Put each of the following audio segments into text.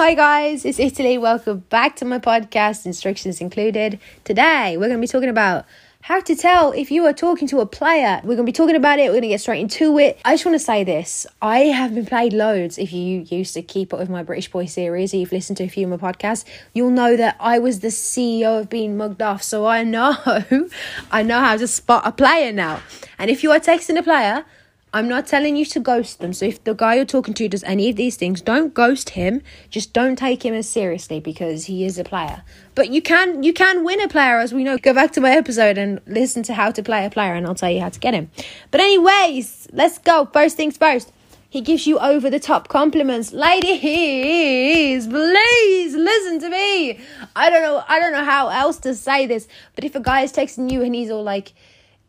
Hi guys, it's Italy. Welcome back to my podcast, instructions included. Today we're going to be talking about how to tell if you are talking to a player. We're going to be talking about it. We're going to get straight into it. I just want to say this. I have been played loads. If you used to keep up with my British Boy series, or you've listened to a few of my podcasts, you'll know that I was the CEO of being mugged off. So I know, I know how to spot a player now. And if you are texting a player, I'm not telling you to ghost them. So if the guy you're talking to does any of these things, don't ghost him. Just don't take him as seriously because he is a player. But you can you can win a player as we know. Go back to my episode and listen to how to play a player and I'll tell you how to get him. But anyways, let's go. First things first. He gives you over the top compliments. Ladies, please listen to me. I don't know I don't know how else to say this, but if a guy is texting you and he's all like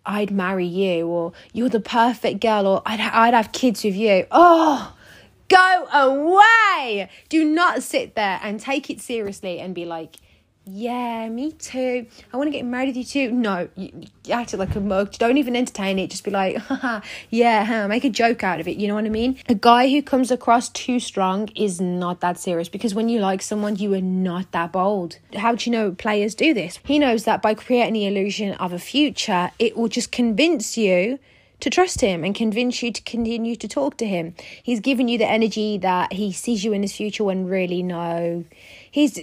I'd marry you, or you're the perfect girl, or I'd, I'd have kids with you. Oh, go away. Do not sit there and take it seriously and be like, yeah, me too. I want to get married with you too. No, you, you act like a mug. Don't even entertain it. Just be like, Haha, yeah, huh, make a joke out of it. You know what I mean? A guy who comes across too strong is not that serious because when you like someone, you are not that bold. How do you know players do this? He knows that by creating the illusion of a future, it will just convince you to trust him and convince you to continue to talk to him. He's giving you the energy that he sees you in his future when really no. He's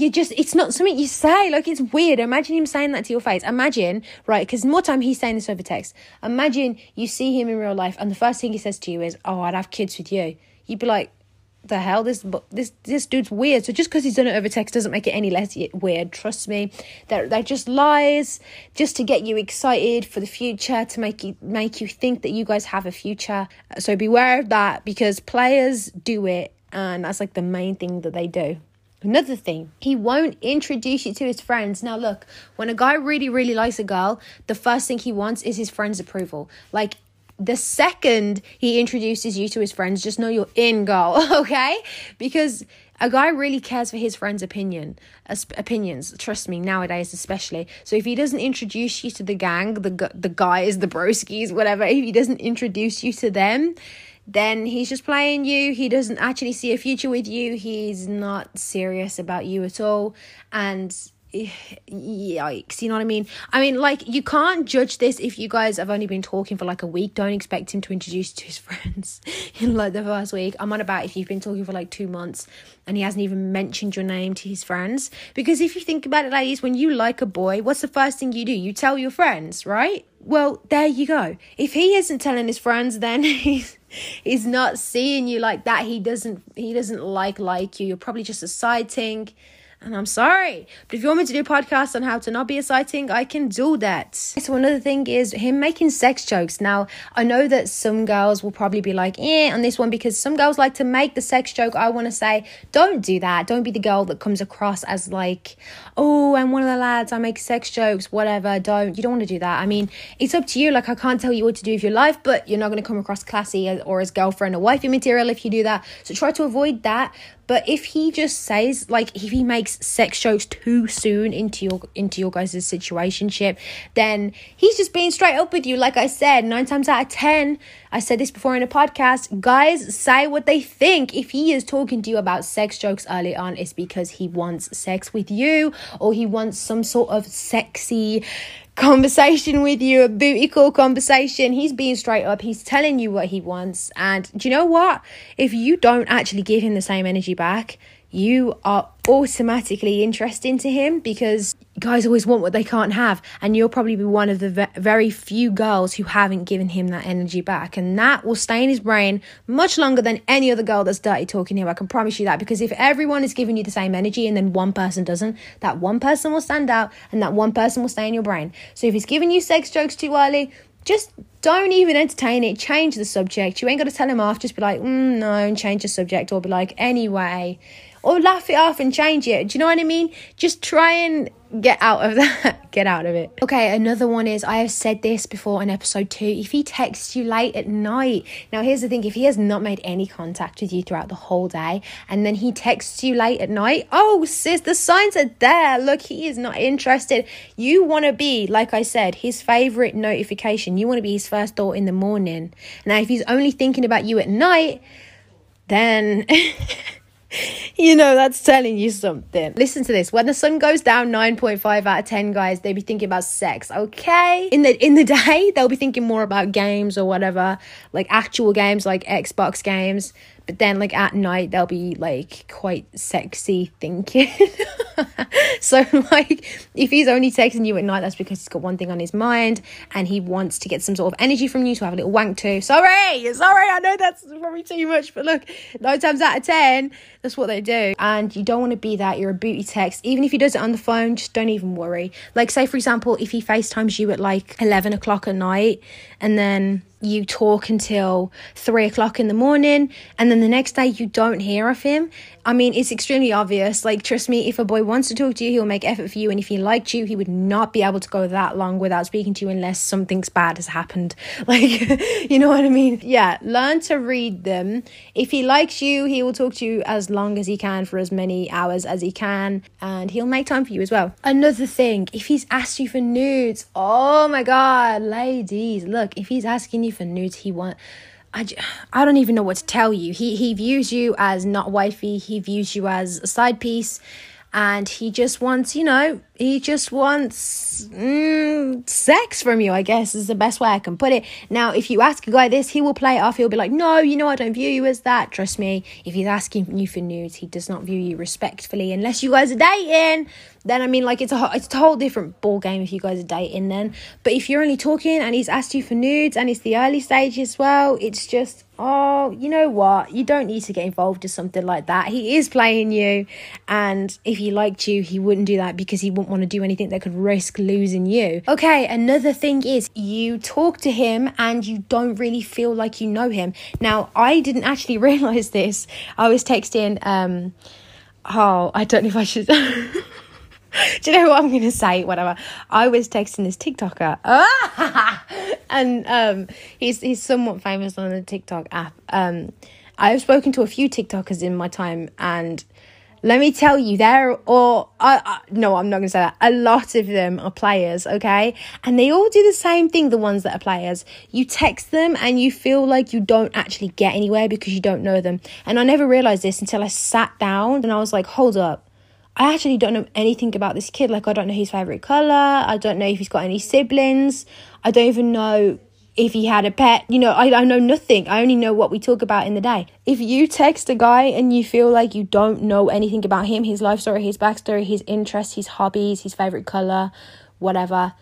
you just it's not something you say. Like it's weird. Imagine him saying that to your face. Imagine right because more time he's saying this over text. Imagine you see him in real life and the first thing he says to you is oh i'd have kids with you. You'd be like the hell? This this this dude's weird. So just because he's done it over text doesn't make it any less weird. Trust me. They're, they're just lies just to get you excited for the future to make you make you think that you guys have a future. So beware of that because players do it and that's like the main thing that they do Another thing, he won't introduce you to his friends. Now, look, when a guy really, really likes a girl, the first thing he wants is his friend's approval. Like, the second he introduces you to his friends, just know you're in, girl, okay? Because a guy really cares for his friend's opinion, opinions. Trust me, nowadays especially. So if he doesn't introduce you to the gang, the the guys, the broskies, whatever, if he doesn't introduce you to them, then he's just playing you. He doesn't actually see a future with you. He's not serious about you at all. And Eh, yikes you know what i mean? I mean like you can't judge this if you guys have only been talking for like a week. Don't expect him to introduce to his friends in like the first week. I'm on about if you've been talking for like two months and he hasn't even mentioned your name to his friends. Because if you think about it ladies when you like a boy what's the first thing you do? You tell your friends right? Well there you go. If he isn't telling his friends then he's he's not seeing you like that. He doesn't he doesn't like like you. You're probably just a sighting and I'm sorry. But if you want me to do a podcast on how to not be sighting, I can do that. So another thing is him making sex jokes. Now, I know that some girls will probably be like, eh, on this one, because some girls like to make the sex joke. I want to say, don't do that. Don't be the girl that comes across as like, oh, I'm one of the lads, I make sex jokes, whatever. Don't. You don't want to do that. I mean, it's up to you. Like, I can't tell you what to do with your life, but you're not going to come across classy or as girlfriend or wifey material if you do that. So try to avoid that. But if he just says like if he makes sex jokes too soon into your into your guys' situationship, then he's just being straight up with you. Like I said, nine times out of ten, I said this before in a podcast, guys say what they think. If he is talking to you about sex jokes early on, it's because he wants sex with you or he wants some sort of sexy conversation with you, a booty call conversation. He's being straight up. He's telling you what he wants. And do you know what? If you don't actually give him the same energy back, you are automatically interesting to him because guys always want what they can't have and you'll probably be one of the ve- very few girls who haven't given him that energy back and that will stay in his brain much longer than any other girl that's dirty talking him i can promise you that because if everyone is giving you the same energy and then one person doesn't that one person will stand out and that one person will stay in your brain so if he's giving you sex jokes too early just don't even entertain it. Change the subject. You ain't got to tell him off. Just be like, mm, no, and change the subject, or be like, anyway, or laugh it off and change it. Do you know what I mean? Just try and get out of that. get out of it. Okay, another one is I have said this before in episode two. If he texts you late at night, now here's the thing if he has not made any contact with you throughout the whole day and then he texts you late at night, oh, sis, the signs are there. Look, he is not interested. You want to be, like I said, his favorite notification. You want to be his first thought in the morning. Now, if he's only thinking about you at night, then. you know that's telling you something. Listen to this. When the sun goes down 9.5 out of 10 guys, they be thinking about sex, okay? In the in the day, they'll be thinking more about games or whatever, like actual games like Xbox games. But then like at night they'll be like quite sexy thinking. so like if he's only texting you at night, that's because he's got one thing on his mind and he wants to get some sort of energy from you to have a little wank too. Sorry, sorry, I know that's probably too much, but look, nine times out of ten, that's what they do. And you don't want to be that. You're a booty text. Even if he does it on the phone, just don't even worry. Like say for example, if he FaceTimes you at like eleven o'clock at night and then you talk until three o'clock in the morning and then the next day you don't hear of him I mean, it's extremely obvious. Like, trust me, if a boy wants to talk to you, he'll make effort for you. And if he liked you, he would not be able to go that long without speaking to you unless something's bad has happened. Like, you know what I mean? Yeah, learn to read them. If he likes you, he will talk to you as long as he can for as many hours as he can. And he'll make time for you as well. Another thing, if he's asked you for nudes, oh my God, ladies, look, if he's asking you for nudes, he want. I, I don't even know what to tell you. He he views you as not wifey. He views you as a side piece, and he just wants, you know, he just wants mm, sex from you, I guess is the best way I can put it. Now, if you ask a guy this, he will play it off. He'll be like, no, you know, I don't view you as that. Trust me, if he's asking you for nudes, he does not view you respectfully unless you guys are dating. Then, I mean, like, it's a, it's a whole different ball game if you guys are dating then. But if you're only talking and he's asked you for nudes and it's the early stage as well, it's just, oh, you know what? You don't need to get involved in something like that. He is playing you. And if he liked you, he wouldn't do that because he wouldn't want to do anything that could risk losing you. Okay, another thing is you talk to him and you don't really feel like you know him. Now, I didn't actually realize this. I was texting, um, oh, I don't know if I should. Do you know what I'm going to say? Whatever. I was texting this TikToker, and um, he's he's somewhat famous on the TikTok app. Um, I've spoken to a few TikTokers in my time, and let me tell you, there or uh, uh, no, I'm not going to say that. A lot of them are players, okay, and they all do the same thing. The ones that are players, you text them and you feel like you don't actually get anywhere because you don't know them. And I never realized this until I sat down and I was like, hold up. I actually don't know anything about this kid. Like, I don't know his favorite color. I don't know if he's got any siblings. I don't even know if he had a pet. You know, I, I know nothing. I only know what we talk about in the day. If you text a guy and you feel like you don't know anything about him, his life story, his backstory, his interests, his hobbies, his favorite color, whatever,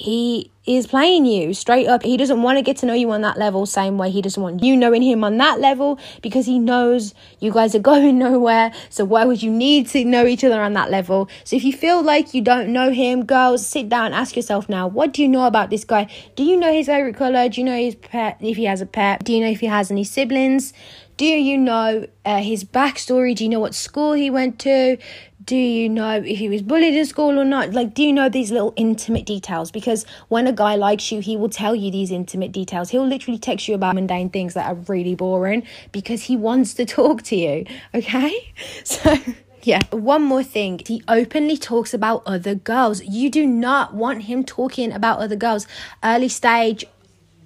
he is playing you straight up. He doesn't want to get to know you on that level, same way he doesn't want you knowing him on that level because he knows you guys are going nowhere. So, why would you need to know each other on that level? So, if you feel like you don't know him, girls, sit down, ask yourself now, what do you know about this guy? Do you know his favorite color? Do you know his pet, if he has a pet? Do you know if he has any siblings? Do you know uh, his backstory? Do you know what school he went to? Do you know if he was bullied in school or not? Like, do you know these little intimate details? Because when a guy likes you, he will tell you these intimate details. He'll literally text you about mundane things that are really boring because he wants to talk to you. Okay? So. Yeah. One more thing. He openly talks about other girls. You do not want him talking about other girls. Early stage,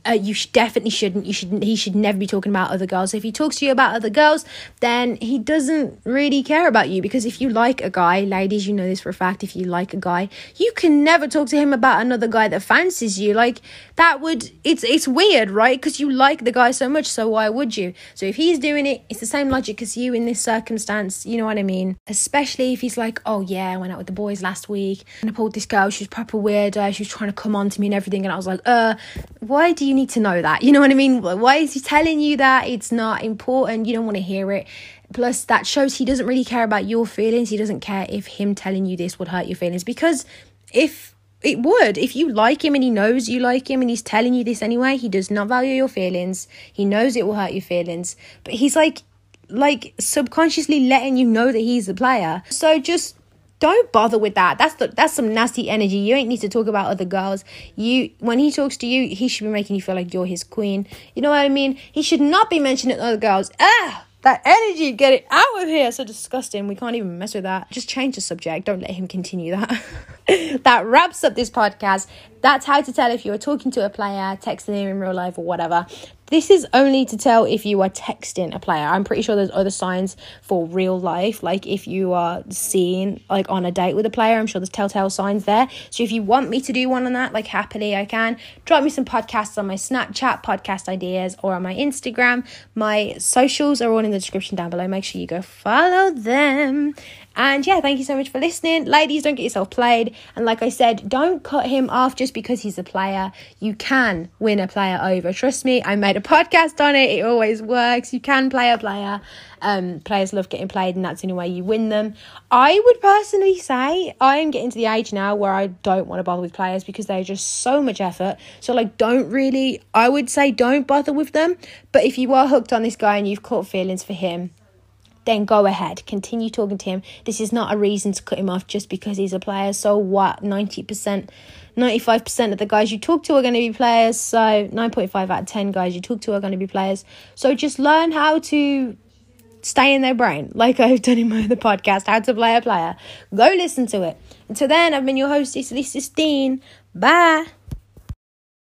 uh, you sh- definitely shouldn't. You should. He should never be talking about other girls. If he talks to you about other girls, then he doesn't really care about you. Because if you like a guy, ladies, you know this for a fact. If you like a guy, you can never talk to him about another guy that fancies you. Like that would. It's it's weird, right? Because you like the guy so much. So why would you? So if he's doing it, it's the same logic as you in this circumstance. You know what I mean? Especially if he's like, oh yeah, I went out with the boys last week and I pulled this girl. She was proper weird. She was trying to come on to me and everything. And I was like, uh, why do you you need to know that. You know what I mean? Why is he telling you that? It's not important. You don't want to hear it. Plus, that shows he doesn't really care about your feelings. He doesn't care if him telling you this would hurt your feelings. Because if it would, if you like him and he knows you like him and he's telling you this anyway, he does not value your feelings. He knows it will hurt your feelings. But he's like, like subconsciously letting you know that he's the player. So just don't bother with that. That's the, that's some nasty energy. You ain't need to talk about other girls. You when he talks to you, he should be making you feel like you're his queen. You know what I mean? He should not be mentioning other girls. Ah, that energy, get it out of here. So disgusting. We can't even mess with that. Just change the subject. Don't let him continue that. that wraps up this podcast. That's how to tell if you're talking to a player, texting him in real life, or whatever. This is only to tell if you are texting a player. I'm pretty sure there's other signs for real life, like if you are seen like on a date with a player. I'm sure there's telltale signs there. So if you want me to do one on that, like happily I can. Drop me some podcasts on my Snapchat, podcast ideas, or on my Instagram. My socials are all in the description down below. Make sure you go follow them. And yeah, thank you so much for listening. Ladies, don't get yourself played. And like I said, don't cut him off just because he's a player. You can win a player over. Trust me, I made a podcast on it. It always works. You can play a player. Um, players love getting played, and that's the only way you win them. I would personally say I am getting to the age now where I don't want to bother with players because they're just so much effort. So, like, don't really, I would say don't bother with them. But if you are hooked on this guy and you've caught feelings for him, then go ahead, continue talking to him. This is not a reason to cut him off just because he's a player. So what? 90%, 95% of the guys you talk to are going to be players. So 9.5 out of 10 guys you talk to are going to be players. So just learn how to stay in their brain, like I've done in my other podcast, How to Play a Player. Go listen to it. Until then, I've been your host, Lisa Steen. Bye.